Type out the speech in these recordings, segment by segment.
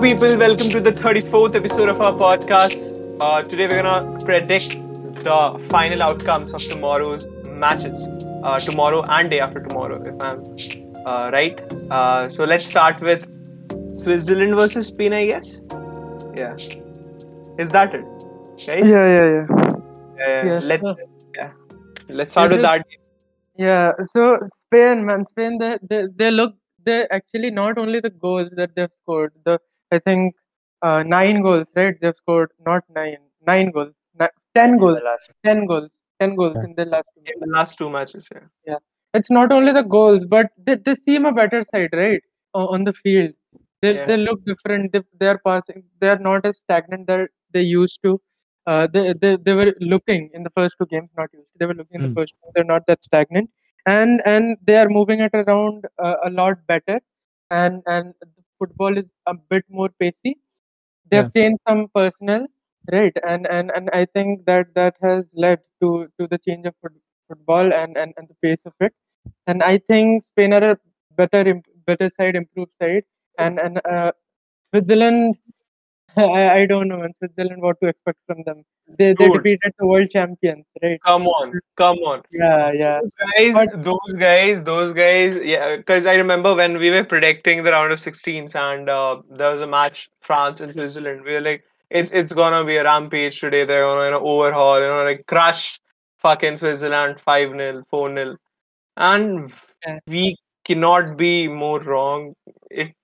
Hello, people. Welcome to the 34th episode of our podcast. Uh, today, we're gonna predict the final outcomes of tomorrow's matches. Uh, tomorrow and day after tomorrow, if I'm uh, right. Uh, so let's start with Switzerland versus Spain, I guess. Yeah. Is that it? Right? Yeah, yeah, yeah. Yeah, Yes, let's sir. yeah. Let's start This with is- that. Yeah, so Spain, man, Spain, they, they, they look, they actually not only the goals that they've scored, the I think uh, nine goals, right? They've scored not nine, nine goals, ni- ten goals, ten goals, ten goals Yeah. in the last. two In the last two matches, yeah. yeah. It's not only the goals, but they, they seem a better side, right? o- On the field, they Yeah. they look different. They they are passing. They are not as stagnant that they used to. Uh, they, they they were looking in the first two games, not used. to. They were looking in Mm. the first. Two. They're not that stagnant, and and they are moving it around uh, a lot better, and and the football is a bit more pacey. They have changed some personnel, right? And and and I think that that has led to to the change of foot, football and, and and the pace of it. And I think Spain are a better better side, improved side, and and uh, Switzerland. I, I don't know, man. Switzerland, what to expect from them? They they defeated the world champions, right? Come on, come on. Yeah, yeah. Those guys, But- those guys, those guys. Yeah, because I remember when we were predicting the round of 16s, and uh, there was a match France and Switzerland. We were like, it's it's gonna be a rampage today. They're gonna you know, overhaul, you know, like crush fucking Switzerland five 0 four 0 and we cannot be more wrong. It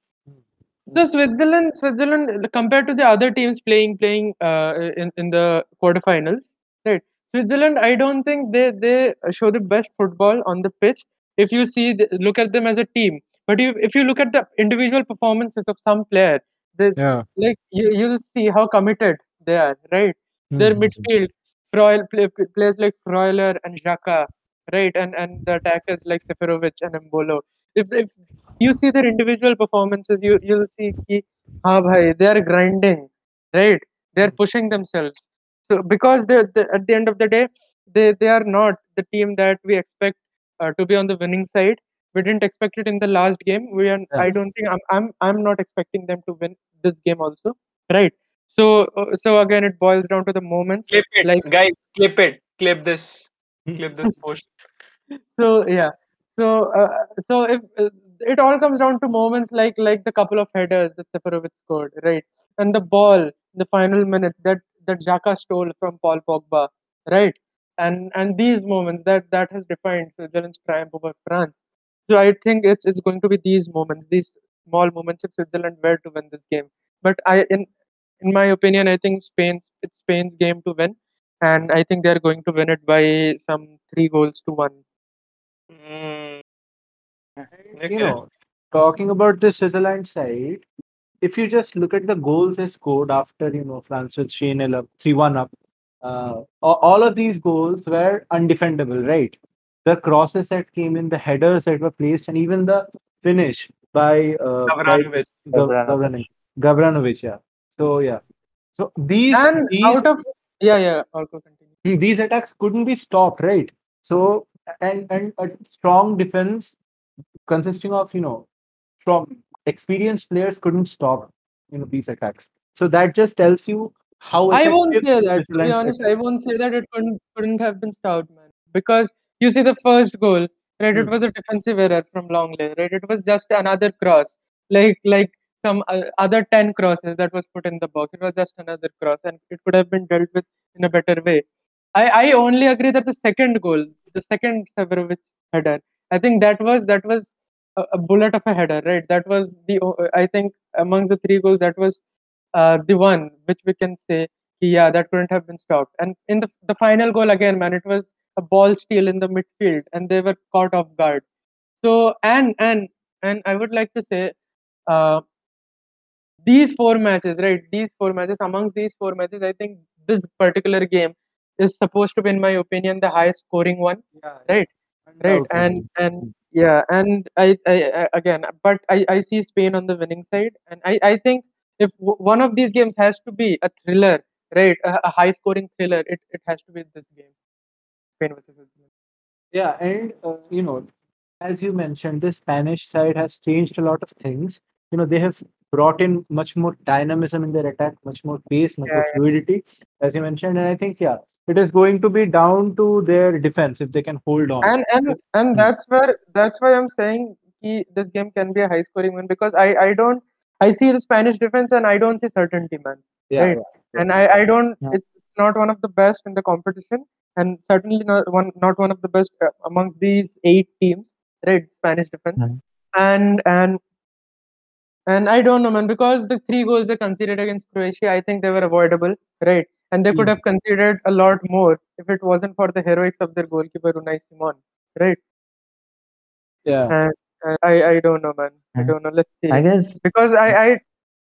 So Switzerland, Switzerland compared to the other teams playing playing uh, in in the quarterfinals, right? Switzerland, I don't think they they show the best football on the pitch. If you see, the, look at them as a team, but you, if you look at the individual performances of some player, they, Yeah. like you, you'll see how committed they are, right? Their Mhm. midfield, Freul, play, play- players like Freuler and Xhaka, right? And and the attackers like Seferovic and Embolo. If if you see their individual performances you you'll see ki, ha bhai, they are grinding right? They are pushing themselves. So because they, they, at the end of the day they they are not the team that we expect uh, to be on the winning side. We didn't expect it in the last game. We are, yeah. i don't think I'm, I'm i'm not expecting them to win this game also right? So uh, so again it boils down to the moments clip it like guys clip it. Clip this. Clip this post. So yeah. So uh, so if uh, it all comes down to moments like like the couple of headers that Seferovic scored right? And the ball the final minutes that that Xhaka stole from Paul Pogba right? And and these moments that that has defined Switzerland's triumph over France. So I think it's it's going to be these moments these small moments if Switzerland were to win this game. But I in in my opinion I think Spain's it's Spain's game to win. And I think they're going to win it by some three goals to one. Mm, And, You know, talking about the Switzerland side, if you just look at the goals they scored after, you know, France was 3 0 up, 3 1 up, uh, all of these goals were undefendable, right? The crosses that came in, the headers that were placed, and even the finish by, uh, by Gavranovic. Gav- Gavranovic. Gavranovic. Gavranovic, yeah. So, yeah. So these, and these out of yeah yeah Orko continue these attacks couldn't be stopped, right? So and and a strong defense consisting of you know strong experienced players couldn't stop you know these attacks. So that just tells you how I won't say that. To be honest, I won't say that it couldn't couldn't have been stopped, man. Because you see the first goal, right? It Hmm. was a defensive error from Lenglet, right? It was just another cross, like like some uh, other ten crosses that was put in the box. It was just another cross, and it could have been dealt with in a better way. I I only agree that the second goal, the second Seferovic header, I think that was that was a, a bullet of a header, right? That was the I think amongst the three goals, that was uh, the one which we can say yeah, that couldn't have been stopped. And in the the final goal again, man, it was a ball steal in the midfield, and they were caught off guard. So and and and I would like to say, uh, these four matches, right? These four matches, amongst these four matches, I think this particular game is supposed to be, in my opinion, the highest scoring one, Yeah, right? Right, undoubtedly. and and yeah, and I, I, I again, but I, I see Spain on the winning side, and I, I think if w- one of these games has to be a thriller, right, a, a high scoring thriller, it, it has to be this game, Spain versus Switzerland. Yeah, and uh, you know, as you mentioned, the Spanish side has changed a lot of things. You know, they have brought in much more dynamism in their attack, much more pace, much Yeah, more yeah. fluidity, as you mentioned. And I think, yeah, it is going to be down to their defense if they can hold on. and and and that's where that's why I'm saying he, this game can be a high scoring one because I I don't I see the Spanish defense and I don't see certainty, man. yeah, right. yeah. And I I don't Yeah. it's not one of the best in the competition and certainly not one not one of the best uh, amongst these eight teams, right? Spanish defense Mhm. and and and I don't know, man, because the three goals they conceded against Croatia, I think they were avoidable, right? And they could Mm. have considered a lot more if it wasn't for the heroics of their goalkeeper Unai Simon, right? yeah. And, and I I don't know, man. I Mhm. don't know. Let's see. I guess Because I I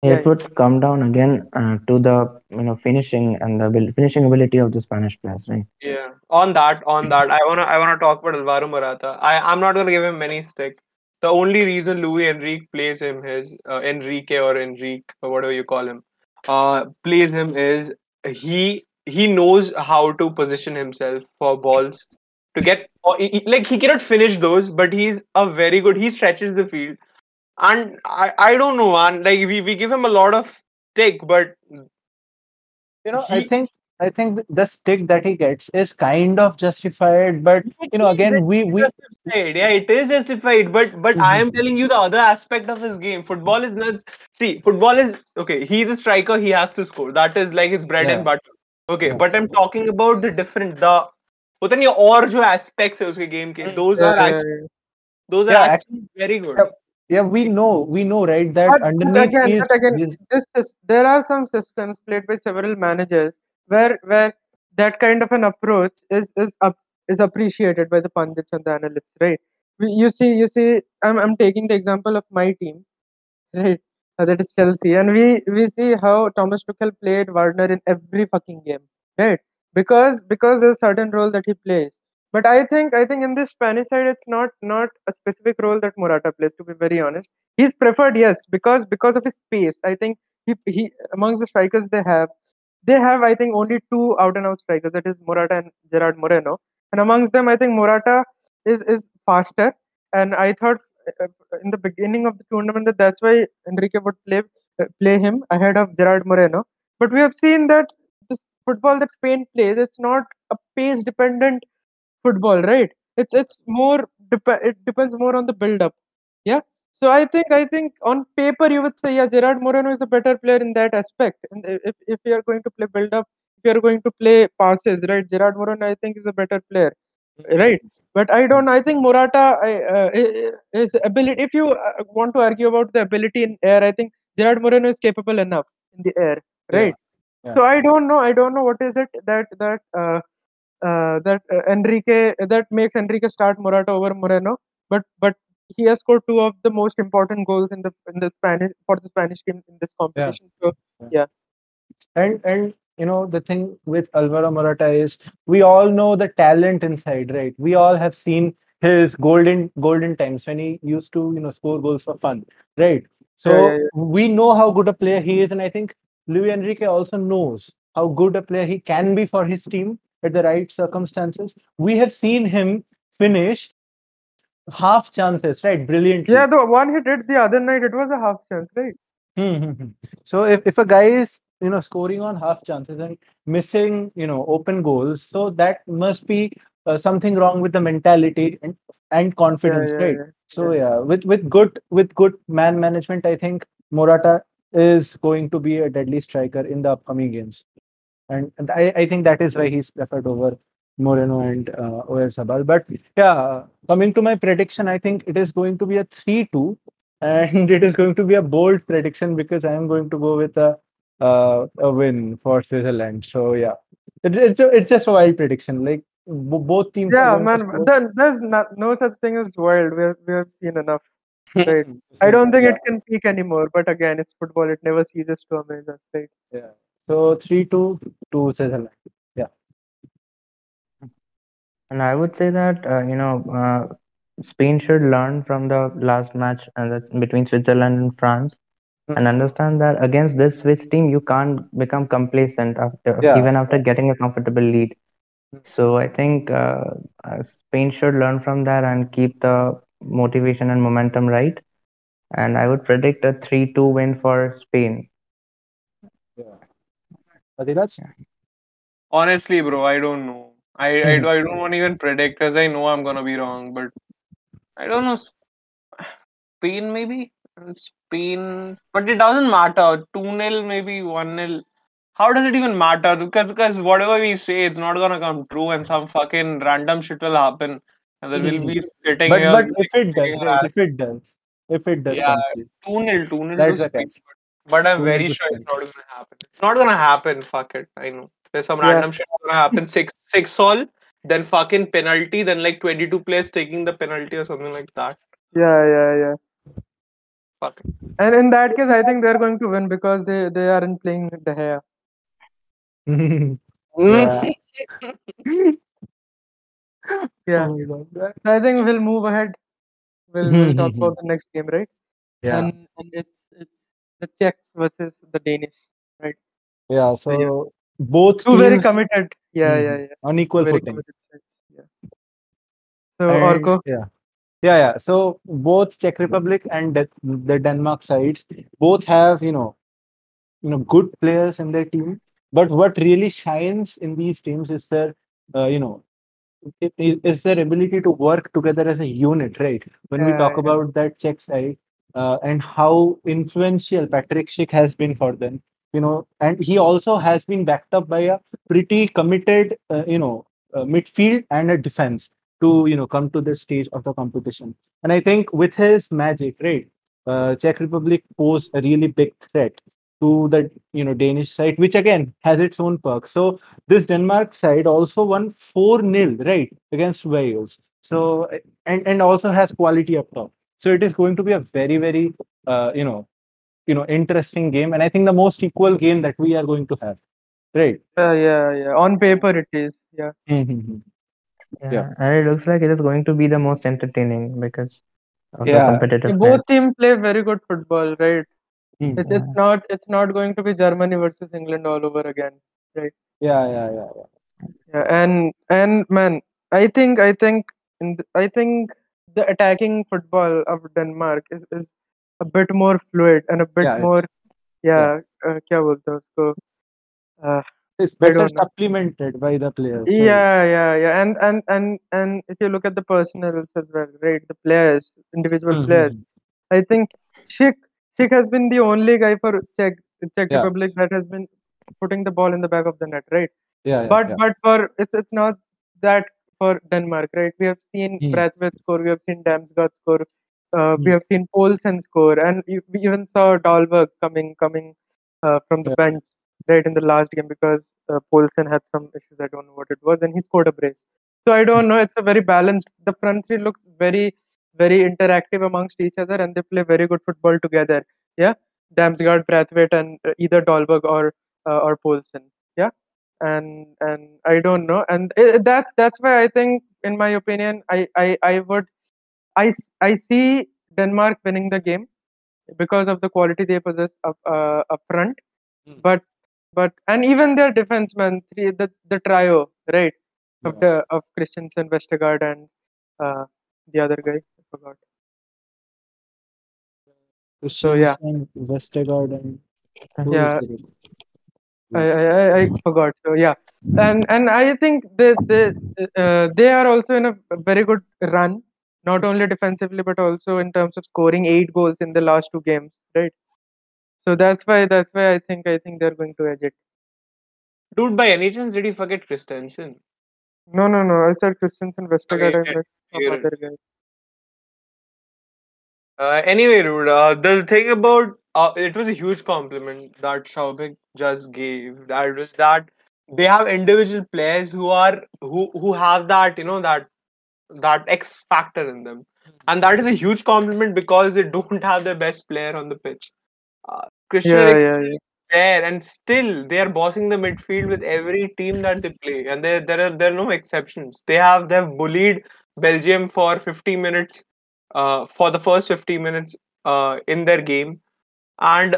yeah, it would come down again uh, to the you know finishing and the abil- finishing ability of the Spanish players, right? Yeah. On that, on that, I wanna I wanna talk about Alvaro Morata. I I'm not gonna give him any stick. The only reason Luis Enrique plays him is uh, Enrique or Enrique or whatever you call him, uh, plays him is he he knows how to position himself for balls to get he- he- like he cannot finish those, but he's a very good. He stretches the field, and I I don't know, man. Like we we give him a lot of stick, but you know, I think I think th- the stick that he gets is kind of justified, but you know, again, we we justified. Yeah, it is justified. But but I Mhm. am telling you the other aspect of his game. Football is not. See, football is okay. He's a striker. He has to score. That is like his bread Yeah. and butter. Okay, Yeah. but I'm talking about the different the. पता नहीं और जो aspects है उसके game के those yeah, are yeah, actually yeah. those are Yeah, actually very good. Yep. yeah, we know we know right that But, but underneath again, these, but again, these this is, there are some systems played by several managers where where that kind of an approach is is up, is appreciated by the pundits and the analysts, right? You see, you see, I'm I'm taking the example of my team, right? Uh, that is Chelsea, and we we see how Thomas Tuchel played Werner in every fucking game, right? Because because there's a certain role that he plays. But I think I think in this Spanish side, it's not not a specific role that Morata plays. To be very honest, he's preferred, yes, because because of his pace. I think he he amongst the strikers they have, they have I think only two out and out strikers. That is Morata and Gerard Moreno. And amongst them, I think Morata is is faster. And I thought uh, in the beginning of the tournament that that's why Enrique would play uh, play him ahead of Gerard Moreno. But we have seen that this football that Spain plays, it's not a pace dependent football, right? It's it's more dep- it depends more on the build up. Yeah. So I think I think on paper you would say yeah Gerard Moreno is a better player in that aspect. And if if you are going to play build up, if you are going to play passes, right? Gerard Moreno I think is a better player, right? But I don't. I think Morata uh, i- i- his ability. If you uh, want to argue about the ability in air, I think Gerard Moreno is capable enough in the air, Yeah, right? yeah. So I don't know. I don't know what is it that that uh, uh, that uh, Enrique that makes Enrique start Morata over Moreno. But but he has scored two of the most important goals in the in the Spanish for the Spanish team in this competition. So yeah. and and you know the thing with Alvaro Morata is we all know the talent inside, right? We all have seen his golden golden times when he used to you know score goals for fun, right? So yeah, yeah. we know how good a player he is, and I think Luis Enrique also knows how good a player he can be for his team at the right circumstances. We have seen him finish half chances, right? Brilliantly. yeah, the one he did the other night, it was a half chance, right? Hmm. so if, if a guy is you know scoring on half chances and missing you know open goals so that must be uh, something wrong with the mentality and, and confidence yeah, right yeah. so yeah with with good with good man management i think morata is going to be a deadly striker in the upcoming games and, and I, I think that is why he's preferred over Moreno and uh, Oyarzabal. But yeah, coming to my prediction, I think it is going to be a 3 2, and it is going to be a bold prediction because I am going to go with a uh, a win for Switzerland. So yeah, it, it's a, it's just a wild prediction. Like b- both teams. Yeah, man. there's not, no such thing as wild. We have, we have seen enough. Right. I don't think yeah, it can peak anymore. But again, it's football. It never ceases to amaze us, right? Yeah. So 3 2 to Switzerland. And I would say that uh, you know uh, Spain should learn from the last match and that's between Switzerland and France and Mhm. understand that against this Swiss team you can't become complacent after Yeah. even after getting a comfortable lead. Mhm. So I think uh, uh, Spain should learn from that and keep the motivation and momentum right. and I would predict a 3-2 win for Spain. Yeah. Adhiraj? Honestly, bro, I don't know. I I, Hmm. do- I don't want to even predict because I know I'm gonna be wrong, but I don't know. Spain maybe Spain, but it doesn't matter. Two 0 maybe one 0 How does it even matter? Because because whatever we say, it's not gonna come true, and some fucking random shit will happen, and then we'll be sitting But here. but if it does, right? If it does, if it does Yeah, two 0 two 0 That's the Spain. catch. But I'm very sure it's not gonna happen. It's not gonna happen. Fuck it. I know. There's some Yeah. random shit gonna happen. Six six all, then fucking penalty, then like 22 players taking the penalty or something like that. Yeah, yeah, yeah. Fuck. And in that case, I think they're going to win because they they aren't playing De Gea. yeah. Yeah. Oh my God. So I think we'll move ahead. We'll, we'll talk about the next game, right? Yeah. And and it's it's the Czechs versus the Danish. Right? Yeah. So both Two very committed. Yeah, Mhm. yeah, yeah. on equal Very footing. Yeah. So And- Orko. Yeah. Yeah, yeah. So both Czech Republic and the, the Denmark sides both have you know, you know, good players in their team. But what really shines in these teams is their, uh, you know, is their ability to work together as a unit, right? When we talk about that Czech side uh, and how influential Patrick Schick has been for them, you know, and he also has been backed up by a pretty committed, uh, you know, uh, midfield and a defense to you know come to this stage of the competition. And I think with his magic, right, uh, Czech Republic pose a really big threat to the you know Danish side, which again has its own perks. So this Denmark side also won four 0 right against Wales. So and and also has quality up top. So it is going to be a very very uh, you know you know interesting game, and I think the most equal game that we are going to have. Right. Yeah, yeah, yeah. On paper, it is. Yeah. Mhm. Yeah, Yeah. and it looks like it is going to be the most entertaining because of the Yeah. competitive. Yeah, both teams play very good football, right? Mhm. It's it's not it's not going to be Germany versus England all over again. right Yeah, yeah, yeah, yeah. Yeah, and and man, I think I think in the, I think the attacking football of Denmark is, is a bit more fluid and a bit yeah, more yeah, yeah. Uh, uh, it's better supplemented by the players yeah yeah yeah and and and and if you look at the personals as well right the players individual mm-hmm. players i think Schick Schick has been the only guy for Czech Czech yeah. Republic that has been putting the ball in the back of the net, right? Yeah. yeah but yeah. but for it's it's not that for Denmark, right? We have seen mm. Score, we have seen Damsgaard score, uh, we Hmm. have seen Poulsen score, and we even saw Dolberg coming coming uh, from the Yeah. bench right in the last game because uh, Poulsen had some issues. I don't know what it was, and he scored a brace. So I don't know. It's a very balanced. The front three looks very very interactive amongst each other, and they play very good football together. Yeah, Damsgaard, Braithwaite, and uh, either Dolberg or uh, or Poulsen. Yeah and and I don't know, and i that's that's why I think, in my opinion, I I I would I s- I see Denmark winning the game because of the quality they possess up uh, up front, Hmm. but but and even their defensemen, three the the trio right of Yeah. the of Christensen, Vestergaard, and uh, the other guy I forgot. So, yeah. Christensen, Vestergaard, and Yeah. I, I, I- I forgot. So yeah, and and I think they they uh, they are also in a very good run, not only defensively but also in terms of scoring eight goals in the last two games, right? So that's why that's why I think I think they're going to edge it. Dude, by any chance, did you forget Christensen? No, no, no. I said Christensen, Vestergaard, Okay, and yeah, missed some you're- other guy. Uh, anyway, dude, uh, the thing about uh, it was a huge compliment that Schaubik just gave. That was that they have individual players who are who who have that you know that that X factor in them, and that is a huge compliment because they don't have their best player on the pitch. Uh, Christian Yeah, yeah, yeah. there, and still they are bossing the midfield with every team that they play, and there there are there are no exceptions. They have they have bullied Belgium for 50 minutes, uh, for the first 50 minutes uh, in their game, and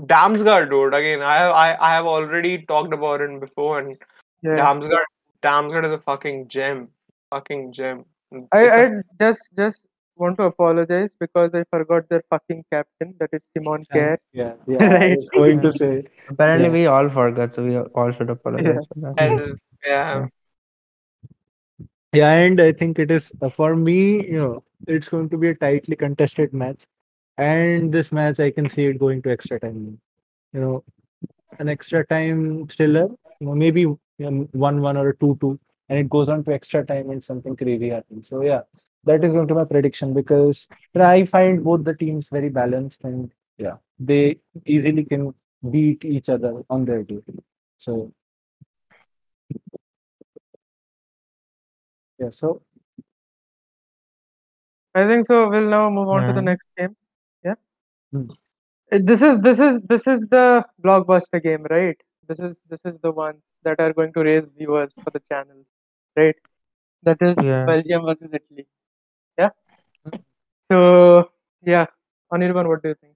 Damsgaard, dude. Again, I have I, I have already talked about it before, and yeah. Damsgaard Damsgaard is a fucking gem, fucking gem. I, It's a- I just just want to apologize because I forgot their fucking captain, that is Simon Kjær. Yeah, yeah. I was going to say. Apparently, Yeah. we all forgot, so we all should apologize for that. And, yeah. Yeah, and I think it is uh, for me, you know, it's going to be a tightly contested match. And this match, I can see it going to extra time. You know, an extra time thriller, you know, maybe 1 1 or a 2 2, and it goes on to extra time and something crazy happens. So, yeah, that is going to be my prediction because I find both the teams very balanced and, yeah, they easily can beat each other on their duty. So, yeah, so I think so. We'll now move on to the next game. Yeah. Hmm. Uh, This is this is this is the blockbuster game, right? This is this is the ones that are going to raise viewers for the channels, right? That is Yeah. Belgium versus Italy. Yeah. Hmm. So yeah, Anirban, what do you think?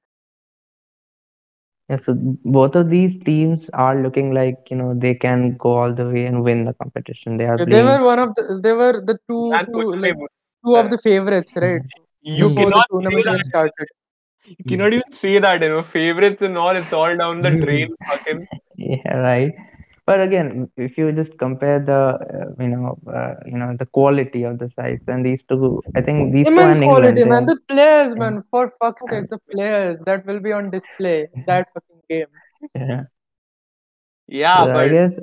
Yeah, so both of these teams are looking like you know they can go all the way and win the competition. They are They playing. were one of the they were the two And two like way- two of the favorites, hmm. right? You Before the cannot say tournament even that. started. You cannot even say that, you know, favorites and all, it's all down the hmm. drain, fucking. Yeah, right. But again, if you just compare the uh, you know uh, you know the quality of the sides, and these two, I think these Immense and quality, England, man. they- The players, yeah. man. For fuck's sake, the players that will be on display in that fucking game. yeah. Yeah, So I but guess,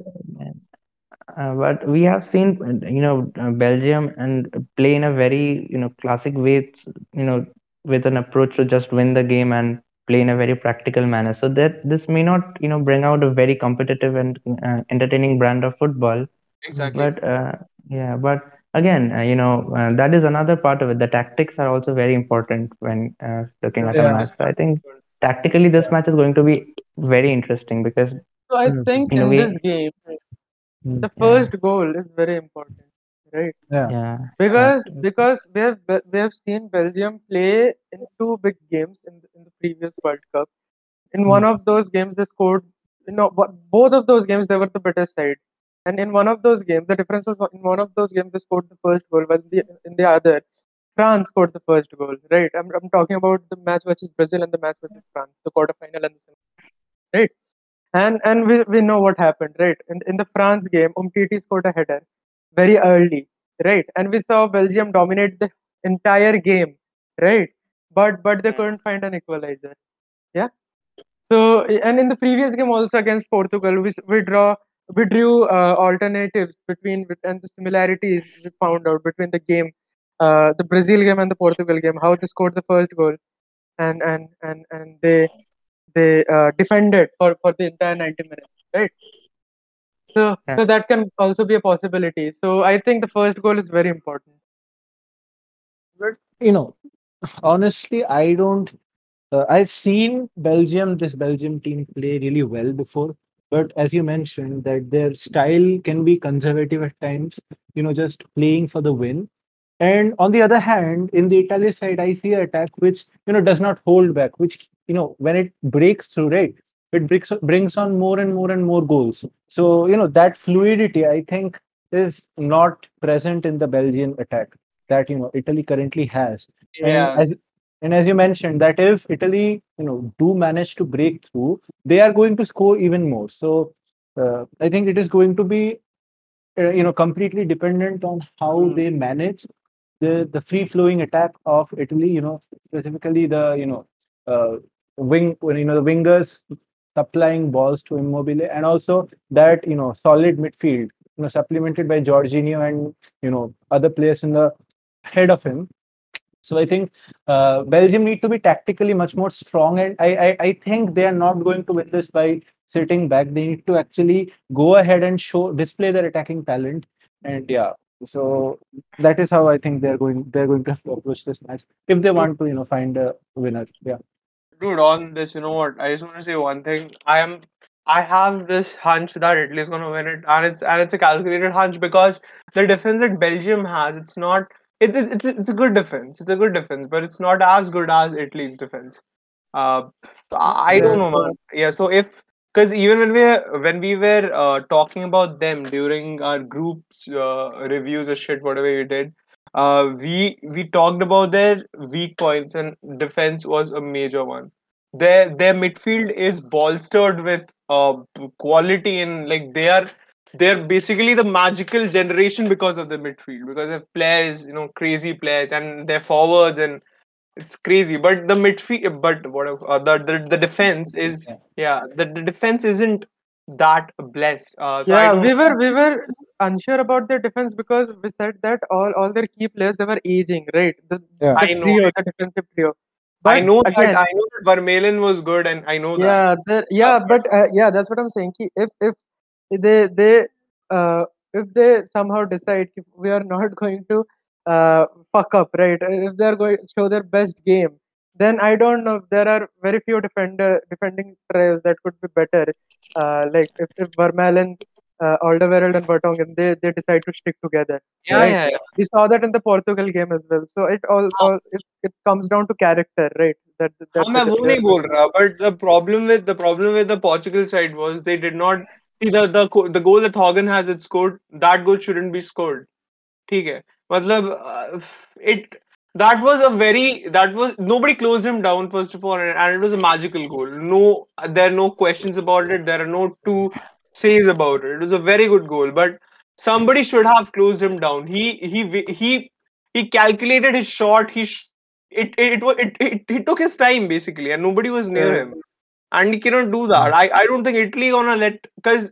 uh, but we have seen, uh, you know, uh, Belgium and play in a very, you know, classic way, you know, with an approach to just win the game and play in a very practical manner. So that this may not, you know, bring out a very competitive and uh, entertaining brand of football. exactly. But uh, yeah, but again, uh, you know, uh, that is another part of it. The tactics are also very important when uh, looking at Yeah. a match. So I think tactically, this match is going to be very interesting because So I Mm. think In in way- this game, Mm. the Yeah. first goal is very important, right? yeah. yeah. Because Yes. because we have we have seen Belgium play in two big games in the, in the previous World Cup. In hmm. one of those games, they scored. You know, bo- both of those games they were the better side, and in one of those games, the difference was in one of those games they scored the first goal, but in the, in the other, France scored the first goal. Right? I'm I'm talking about the match versus Brazil and the match versus France, the quarterfinal and the semi. Right? And and we, we know what happened, right? In in the France game, Umtiti scored a header very early, right? And we saw Belgium dominate the entire game, right? But but they couldn't find an equalizer. Yeah. So and in the previous game also against Portugal, we we draw we drew uh, alternatives between and the similarities we found out between the game, uh, the Brazil game and the Portugal game. How they scored the first goal, and and and and they they uh, defended for for the entire 90 minutes, right? So Yeah. so that can also be a possibility. So I think the first goal is very important. But you know, honestly, I don't. Uh, I've seen Belgium, this Belgium team play really well before, but as you mentioned, that their style can be conservative at times. You know, just playing for the win. And on the other hand, in the Italy side, I see an attack which you know does not hold back. Which you know, when it breaks through, right, it brings brings on more and more and more goals. So you know that fluidity, I think, is not present in the Belgian attack that you know Italy currently has. Yeah. And as and as you mentioned, that if Italy, you know, do manage to break through, they are going to score even more. So uh, I think it is going to be, uh, you know, completely dependent on how Hmm. they manage the the free flowing attack of Italy. You know, specifically the you know uh, wing, you know the wingers supplying balls to Immobile, and also that you know solid midfield, you know, supplemented by Jorginho and you know other players in the head of him. So I think uh, Belgium need to be tactically much more strong, and I, I I think they are not going to win this by sitting back. They need to actually go ahead and show display their attacking talent, and yeah. So that is how I think they're going they're going to to approach this match if they want to you know find a winner. Yeah. Dude, on this, you know what? I just want to say one thing. I am, I have this hunch that Italy is gonna win it, and it's and it's a calculated hunch because the defense that Belgium has, it's not. It's it's it's a good defense. It's a good defense, but it's not as good as Italy's defense. Uh, I don't know, man. Yeah. So if because even when we when we were uh, talking about them during our groups uh, reviews or shit, whatever we did, Uh, we we talked about their weak points, and defense was a major one. Their their midfield is bolstered with uh quality and like they are they're basically the magical generation because of the midfield because of players, you know, crazy players, and their forwards and it's crazy. But the midfield, but what uh, the, the the defense is Yeah. yeah the, the defense isn't that blessed. Uh, so Yeah, we were we were unsure about their defense because we said that all all their key players they were aging, right? The, Yeah. the I know. trio, the defensive trio. I know again, that I know that Vermaelen was good, and I know that. yeah, the, yeah, but uh, yeah, that's what I'm saying. ki If if they they uh if they somehow decide we are not going to uh fuck up, right? If they are going to show their best game, then I don't know. There are very few defender defending players that could be better. Uh, like if, if Vermaelen, uh, Alderweireld, and Vertonghen, they they decide to stick together. Yeah, right? yeah, yeah, We saw that in the Portugal game as well. So it all, ah. all it, it comes down to character, right? That, that ah, I'm not but the problem with the problem with the Portugal side was they did not see the the the goal that Thorgan Hazard scored. That goal shouldn't be scored. ठीक मतलब it that was a very that was nobody closed him down first of all and, it was a magical goal. No there are no questions about it. There are no two says about it. It was a very good goal but somebody should have closed him down. He he he he calculated his shot. He sh- it it, it, it, it he took his time basically and nobody was near him. And he cannot do that. Mm. I i don't think italy gonna let because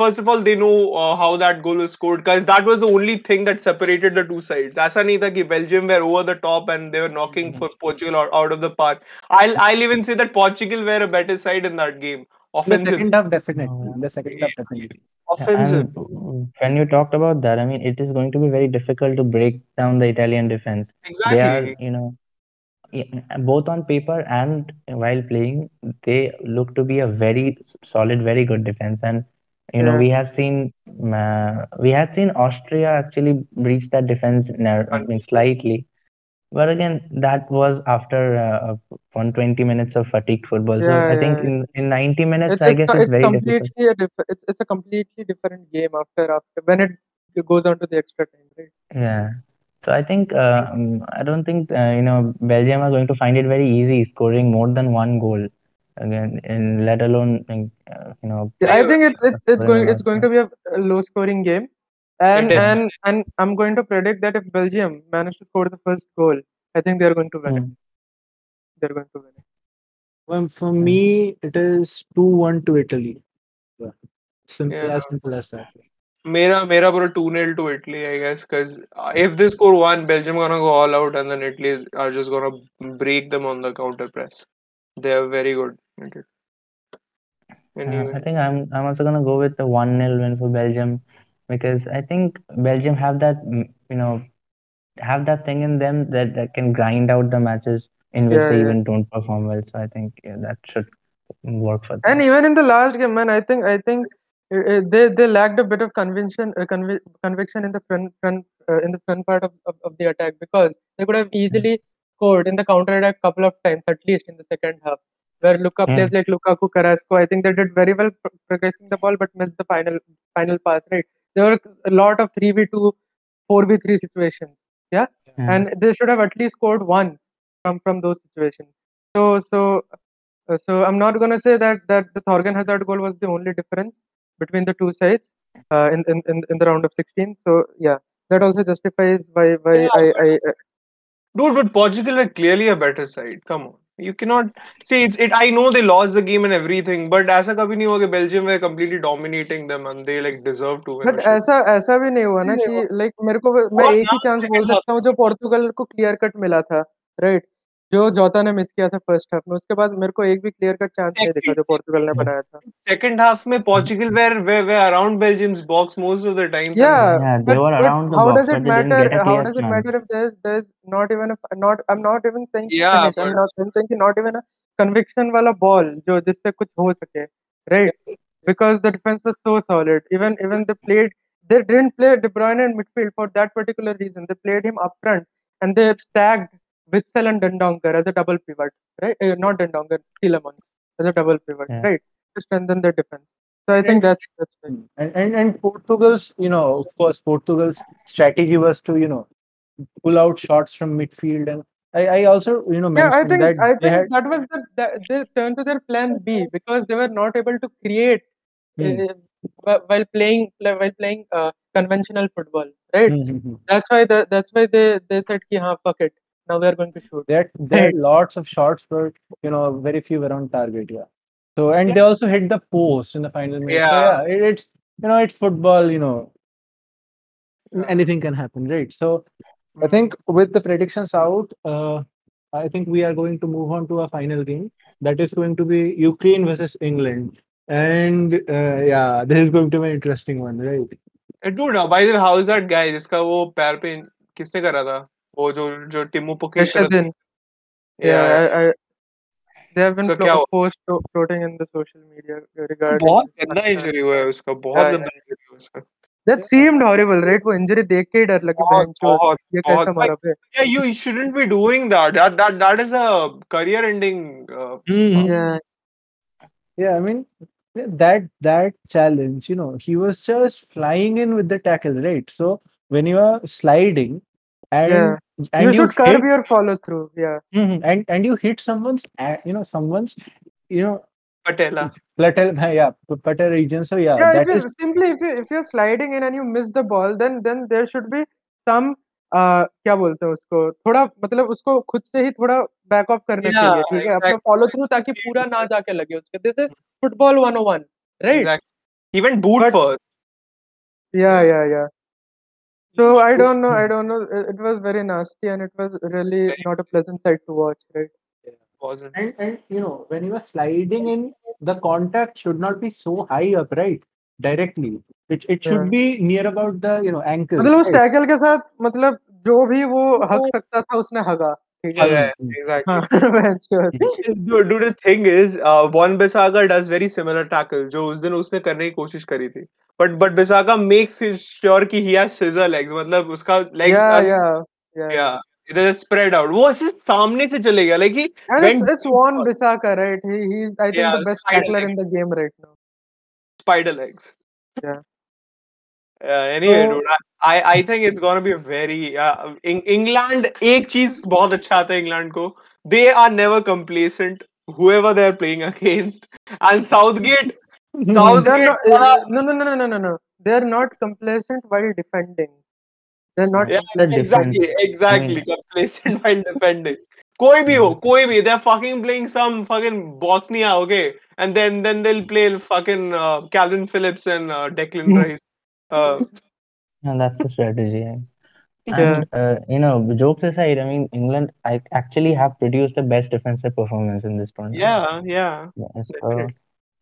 first of all they know uh, how that goal was scored. Because that was the only thing that separated the two sides. aisa nahi tha ki belgium were over the top and they were knocking for portugal out, out of the park. I'll i'll even say that portugal were a better side in that game. In the second half, definitely. The second half, definitely. offensive. And when you talked about that, I mean, it is going to be very difficult to break down the Italian defense. exactly. They are, you know, both on paper and while playing, they look to be a very solid, very good defense. And you know, Yeah. we have seen, uh, we had seen Austria actually breach that defense, nar- I mean, slightly. But again, that was after uh, 120 minutes of fatigued football. So Yeah, I think yeah, in, in 90 minutes, it's I guess it's it's very difficult. completely a diff- it's, it's a completely different game after after when it goes on to the extra time, right? Yeah. So I think uh, um, I don't think uh, you know Belgium are going to find it very easy scoring more than one goal again, and let alone uh, you know. I think it's it's, it's going it's going to be a, a low scoring game, and and and I'm going to predict that if Belgium manage to score the first goal, I think they're going to win. Mm. They're going to win it. Well, for me, it is 2 1 to Italy. Yeah. Simple, Yeah. as simple as that. Mera, mera pura 2 0 to Italy, I guess, because if they score one, Belgium gonna go all out, and then Italy are just gonna break them on the counter press. They are very good. Uh, I think I'm I'm also gonna go with the one 0 win for Belgium because I think Belgium have that mm, you know have that thing in them that, that can grind out the matches in which Yeah, they yeah. even don't perform well. So I think yeah, that should work for them. And even in the last game, man, I think I think uh, uh, they they lacked a bit of conviction uh, convi- conviction in the front front uh, in the front part of, of, of the attack because they could have easily scored in the counter attack couple of times at least in the second half where Luka Yeah. plays like Lukaku Carrasco. I think they did very well pro- progressing the ball but missed the final final pass. Right, there were a lot of three v two, four v three situations. Yeah, Yeah. and they should have at least scored once from from those situations. So so uh, so I'm not gonna say that that the Thorgan Hazard goal was the only difference between the two sides uh, in, in in in the round of 16. So yeah, that also justifies why why Yeah, I, I uh, dude, but Portugal were clearly a better side. Come on, you cannot see it's it. I know they lost the game and everything, but ऐसा कभी नहीं हुआ कि Belgium were completely dominating them and they like deserve to win. But or shit. ऐसा ऐसा भी नहीं हुआ ना नहीं कि लाइक मेरे को मैं और एक ही now चांस second बोल half- सकता हूँ जो पोर्तुगल को क्लियर कट मिला था राइट जो जोता ने मिस किया था फ़र्स्ट हाफ़ में उसके बाद मेरे को एक भी क्लियर कट चांस नहीं दिखा जो पोर्तुगल ने बनाया था। सेकंड हाफ़ में Portugal where they they around Belgium's box most of the time या they were around the how does it matter how does it matter if there is there is not even not I am not even saying I am not saying कि not even a conviction वाला ball जो जिससे कुछ हो सके right because the defence was so solid even even the played they didn't play De Bruyne in midfield for that particular reason. They played him up front and they stacked Witsel and Dendoncker as a double pivot right uh, not Dendoncker Tielemans as a double pivot Yeah. right to strengthen their defense so I think that's that's fine. And, and and Portugal's, you know, of course, Portugal's strategy was to, you know, pull out shots from midfield, and I, I also you know Yeah, I think that I think had that was the that they turned to their plan B because they were not able to create Hmm. uh, while playing while playing uh, conventional football, right? Hmm, hmm, hmm. That's why the, that's why they they said ki हाँ fuck it now we are going to shoot. they had, they had lots of shots, but you know very few were on target. Yeah. So and they also hit the post in the final minute. So, Yeah. yeah, it, it's you know it's football. You know Yeah. anything can happen, right? So I think with the predictions out, uh, I think we are going to move on to a final game. That is going to be Ukraine versus England. And uh, yeah, this is going to be an interesting one, right? Eh, Dude, uh, by the way, how is that guy जिसका वो पैर पे किसने करा था वो जो जो टिमो पुकी Rashidin, yeah, I, I, they have been So flo- क्या हुआ? post floating in the social media regarding बहुत गंदा इंजरी हुआ है उसका बहुत गंदा इंजरी हुआ है उसका That seemed horrible, right? वो injury देख के ही डर लगी बहुत बहुत ये कैसा मारा पे yeah you shouldn't be doing that that that that is a career ending uh, Yeah, Yeah, I mean yeah, that that challenge, you know, he was just flying in with the tackle, right? So when you are sliding and Yeah. and you should curb hit, your follow through. Yeah, Mhm, and and you hit someone's you know someone's you know Patella plateau yeah plateau region. So yeah, yeah. If that you is simply if you if you're sliding in and you miss the ball, then then there should be some uh, क्या बोलते हैं उसको थोड़ा मतलब उसको खुद से ही थोड़ा बैक ऑफ़ करना Yeah, चाहिए ठीक है अपना फॉलो थ्रू ताकि पूरा ना जाके लगे उसके this is football 101 right exactly he went boot But- first yeah yeah yeah So I don't know. I don't know. It was very nasty, and it was really not a pleasant sight to watch, right? Wasn't. And, and you know when you are sliding in, the contact should not be so high up, right? Directly, it it should yeah. be near about the you know ankle. मतलब उस tackle के साथ मतलब जो भी वो हक सकता था उसने हगा yeah, Mm. exactly हाँ bहनचोद। Dude, dude, the thing is, uh, one Bisaka does very similar tackle, जो उस दिन उसने करने की कोशिश करी थी. But but Bisaka makes sure कि he has scissor legs, मतलब उसका legs yeah are- yeah yeah yeah, it is spread out. वो ऐसे सामने से चले गया, like he and it's went it's Juan Bissaka right he he's I think Yeah, the best spider tackler legs. in the game right now spider legs. Yeah. Uh, anyway, so, dude, I, I think it's gonna be a very uh, in, England. एक चीज बहुत अच्छा आता है They are never complacent. Whoever they're playing against, and Southgate. Southgate. Not, uh, no, no, no, no, no, no, no. They're not complacent while defending. They're not yeah, exactly, defending. exactly mm. complacent while defending. कोई भी हो hmm. कोई भी they're fucking playing some fucking Bosnia okay and then then they'll play fucking uh, Kalvin Phillips and uh, Declan hmm. Rice uh, And that's the strategy. And, uh, you know, jokes aside, I mean, England I actually have produced the best defensive performance in this tournament. yeah, yeah. Yeah, so.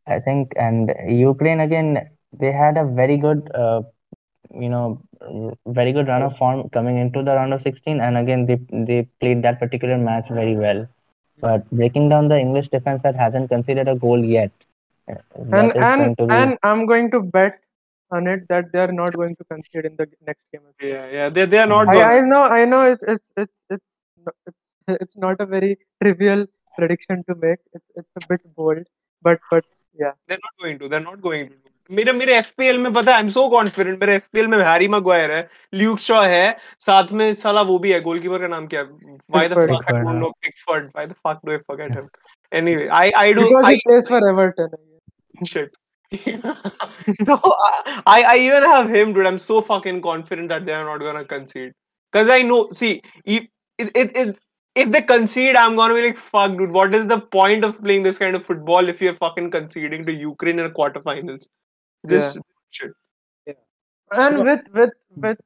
I think, and Ukraine again, they had a very good, uh, you know, very good run of form coming into the round of 16, and again they they played that particular match very well. But breaking down the English defense that hasn't conceded a goal yet, uh, and and be and I'm going to bet on it that they're not going to concede in the next game. as well. Yeah, yeah. They they are not. I, gonna- I know I know it's it's it's it's no- it's it's not a very trivial prediction to make. It's it's a bit bold, but but yeah. They're not going to. They're not going to. मेरे मेरे FPL में पता है I am so confident मेरे FPL में Harry Maguire है Luke Shaw है साथ में साला वो भी है गोलकीपर का नाम क्या है why the Pickford. Fuck I Pickford, don't हाँ. No Pickford why the fuck do I forget him anyway I I do Because I he plays for Everton. shit. so I, I I even have him, dude. I'm so fucking confident that they are not gonna concede. Cause I know, see, if it, it, it if they concede, I'm gonna be like, fuck, dude. What is the point of playing this kind of football if you're fucking conceding to Ukraine in a quarterfinals? This shit. And with with hmm. with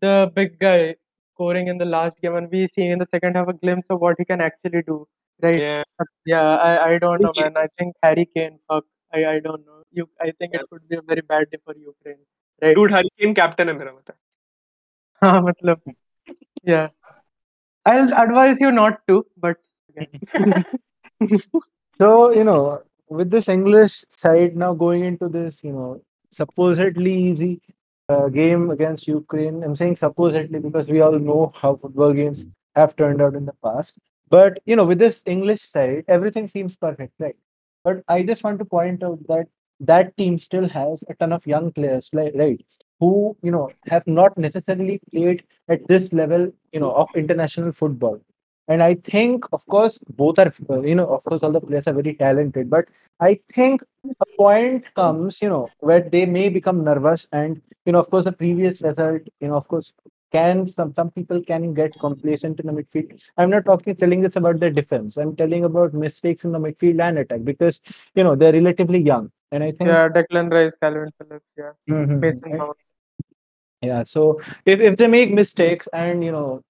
the big guy scoring in the last game, and we seeing in the second half a glimpse of what he can actually do. Right? Yeah. But yeah, I, I don't know, man. I think Harry Kane. Fuck. I, I don't know. You, I think yeah. it could be a very bad day for Ukraine. Right? Dude, Harry Kane captain है मेरा मतलब. हाँ मतलब. Yeah. I'll advise you not to, but. So you know, with this English side now going into this, you know, supposedly easy uh, game against Ukraine. I'm saying supposedly because we all know how football games have turned out in the past. But you know, with this English side, everything seems perfect, right? But I just want to point out that that team still has a ton of young players, right? who you know have not necessarily played at this level you know of international football and i think of course both are you know of course all the players are very talented but i think a point comes you know where they may become nervous and you know of course the previous result you know of course can some some people can get complacent in the midfield. I'm not talking telling this about their defense. I'm telling about mistakes in the midfield and attack because you know they're relatively young. And i think Yeah, Declan Rice, Kalvin Phillips, yeah, Mhm. And- Mount. yeah so if, if they make mistakes and you know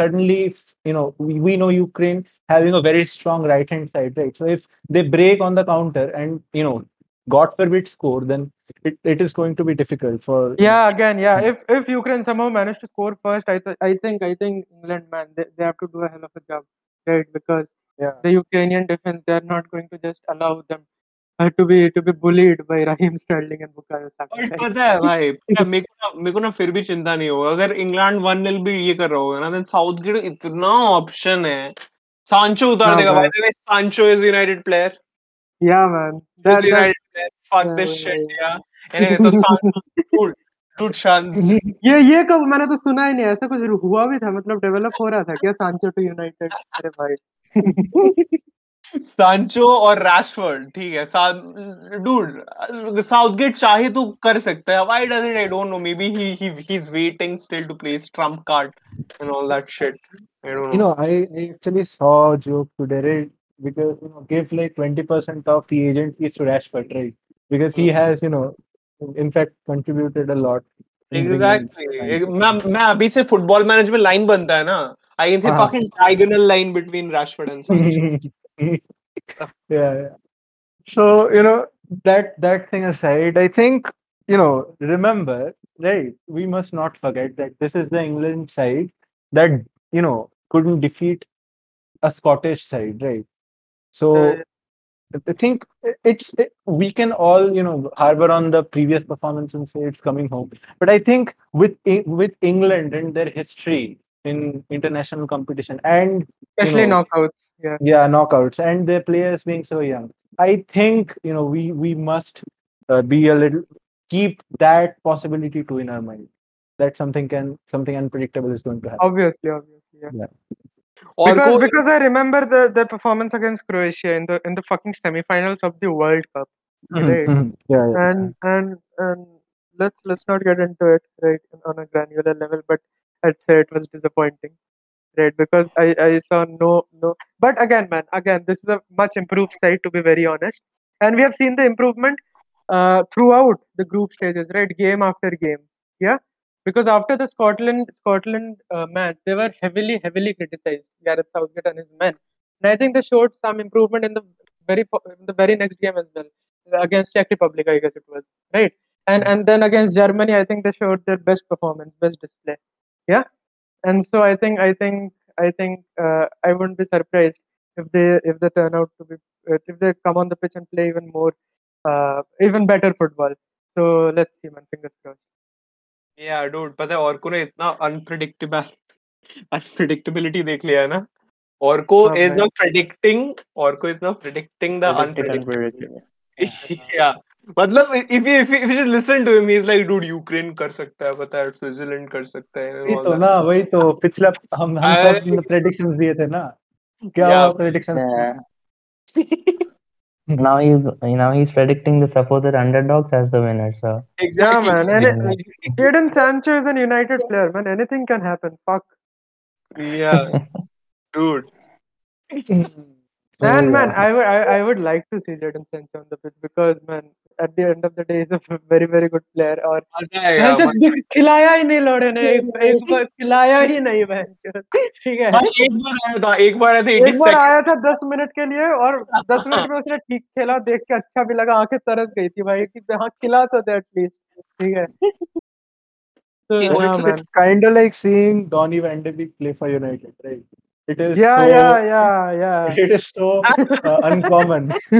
suddenly you know we, we know ukraine having a very strong right hand side right? So if they break on the counter and you know god forbid score then it, it is going to be difficult for you know, Yeah, again, yeah. Mm. If if Ukraine somehow managed to score first, I th- I think I think England, man, they, they have to do a hell of a job, right? Because Yeah. the Ukrainian defense, they are not going to just allow them uh, to be to be bullied by Raheem Sterling and Bukayo Saka. और right? पता है भाई पता है, मेरे को ना मेरे को ना फिर भी चिंता नहीं होगा अगर इंग्लैंड वन नील भी ये कर रहा होगा ना देन साउथगेट इतना ऑप्शन है सांचो उतार हाँ देगा भाई। भाई Sancho is United player Yeah, man. That, that, United player fuck Yeah, this yeah, shit yeah. या एनीवे तो सांचो डूड डूड शांत ये ये कब मैंने तो सुना ही नहीं ऐसा कुछ हुआ भी था मतलब डेवलप हो रहा था क्या सांचो टू यूनाइटेड अरे भाई सांचो और रैशफोर्ड ठीक है सा डूड साउथगेट चाहे तो कर सकता है why doesn't I don't know maybe he he he is waiting still to play trump card and all that shit I don't know actually saw a joke today right? because you know give like 20% of the agent fees to Rashford right because he Hmm. has you know in fact contributed a lot in bringing exactly Sancho. मैं मैं अभी से football management line बनता है ना I can से हाँ। Fucking diagonal line between Rashford and सांचो yeah, yeah. So you know that that thing aside, I think you know remember right. We must not forget that this is the England side that you know couldn't defeat a Scottish side, right? So Yeah, I think it's it, we can all you know harbor on the previous performance and say it's coming home, but I think with with England and their history in international competition and especially know, knockouts yeah. yeah knockouts and their players being so young i think you know we we must uh, be a little keep that possibility too in our mind that something can something unpredictable is going to happen. Obviously obviously yeah. और because because I remember the the performance against Croatia in the in the fucking semifinals of the World Cup, right? Yeah, yeah. And and and let's let's not get into it right on a granular level, but I'd say it was disappointing, right? Because I I saw no no. But again, man, again, this is a much improved side to be very honest, and we have seen the improvement uh, throughout the group stages, right? Game after game, yeah. Because after the Scotland Scotland uh, match, they were heavily heavily criticized, Gareth Southgate and his men, and I think they showed some improvement in the very in the very next game as well against Czech Republic, I guess it was right, and and then against Germany, I think they showed their best performance, best display, yeah, and so I think I think I think uh, I wouldn't be surprised if they if they turn out to be if they come on the pitch and play even more uh, even better football. So let's see, man. Fingers crossed. या dude पता है और को ने इतना unpredictable unpredictability देख लिया है ना? और को हाँ इज़ नॉट प्रेडिक्टिंग और को is not predicting the unpredictability या मतलब you if you, if you just listen to him he's like Ukraine कर सकता है पता है स्विट्जरलैंड कर सकता है वही तो ना वही तो पिछला हम हम सब प्रेडिक्शंस दिए थे ना। क्या Yeah. Hmm. now he's now he's predicting the supposed underdogs as the winners. So exactly, yeah, man. And it, Jadon Sancho is an United player, man. Anything can happen. Fuck. Yeah, dude. And man, I would I, I would like to see Jadon Sancho on the pitch because man, at the end of the day, he's a very very good player. और मजा आएगा मैंने तो दिख- खिलाया ही नहीं लोड़े ने एक, एक बार खिलाया ही नहीं बहन ठीक है भाई एक बार आया था एक बार आया था 80 एक बार सेकंड आया था दस मिनट के लिए और दस मिनट में उसने ठीक खेला देख के अच्छा भी लगा आंखें तरस गई थी भाई कि हाँ खिला तो दे एटलीस्ट ठीक है तो Yeah, yeah, it's, man. it's kind of like seeing Donny Van de Beek play for United, right? It is yeah, so, yeah, yeah, yeah. It is so uh, uncommon.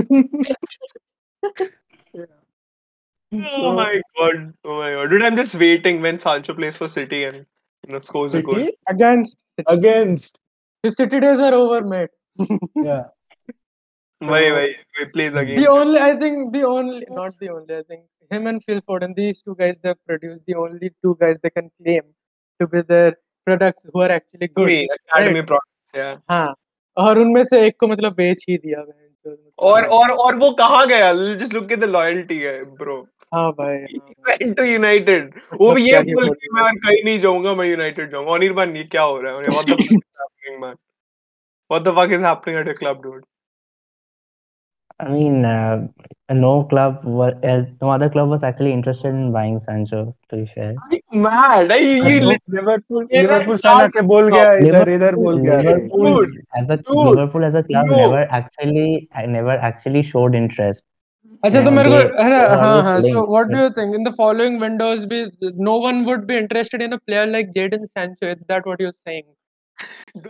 oh my god oh my god dude I'm just waiting when Sancho plays for City and you know scores a goal Against against his city days are over, mate. yeah. why why he plays again? The only, I think, the only, not the only, I think him and Phil Foden, these two guys they've produced the only two guys they can claim to be their products who are actually good. We, academy products, अच्छा। हाँ और उनमें से एक को मतलब बेच ही दिया मतलब और और और वो कहा गया? Just look at the loyalty है ब्रो हाँ भाई वेंट टू यूनाइटेड वो मतलब भी ये बोल के मैं और कहीं नहीं जाऊँगा मैं यूनाइटेड जाऊँगा। अनिर्बान ये क्या हो रहा है? What the fuck is happening man what the fuck is happening at a club dude I mean no club, was, uh, no other club was actually interested in buying Sancho. To be fair, mad I, you Liverpool lit- Liverpool ये Liverpool start- साला के बोल गया इधर इधर बोल गया रे। Liverpool Dude, as a dude, Liverpool as a club no. never actually uh, never actually showed interest. अच्छा तो Yeah, मेरे को they- अच्छा, they are हाँ always हाँ so linked, what do yeah. you think in the following windows be no one would be interested in a player like Jadon Sancho is that what you're saying uh, uh,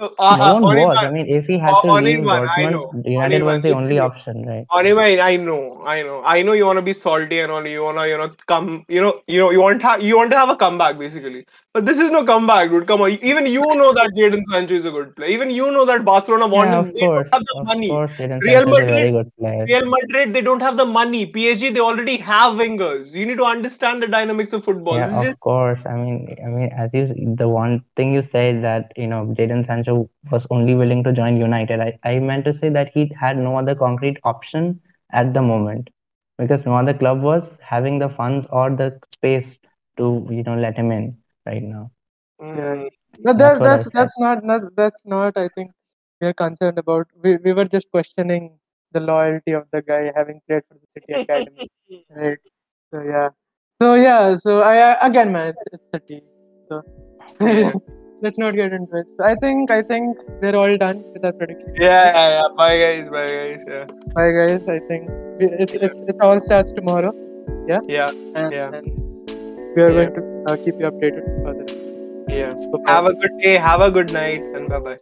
uh, uh, no one was. I mean, if he had O- to leave Dortmund, know. United was the only option, right? Anyway, I know, I know, I know you want to be salty and all. You wanna, you know, come, you know, you know, you want ha- you want to have a comeback basically. But this is no comeback, dude. Come on, even you know that Jadon Sancho is a good player. Even you know that Barcelona want Yeah, him. They course, don't have the money. course, Real Sancho is a very Madrid- Real Madrid, they don't have the money. PSG, they already have wingers. You need to understand the dynamics of football. Yeah, of just course. I mean, I mean, as you the one thing you said that you know Jadon Sancho was only willing to join United. I, I meant to say that he had no other concrete option at the moment because no other club was having the funds or the space to you know let him in right now. mm, but That's that, what I that's that's not that's, that's not I think we're concerned about. We, we were just questioning the loyalty of the guy having played for the City Academy right? So yeah. So yeah so I, I again man it's, it's a team so let's not get into it. So I think I think we're all done with our prediction. Yeah, yeah, yeah. Bye guys, bye guys. Yeah, bye guys. I think we, it's it's it all starts tomorrow. Yeah, and, Yeah. and we are Yeah. going to uh, keep you updated further yeah. Have a good day. Have a good night, and bye bye.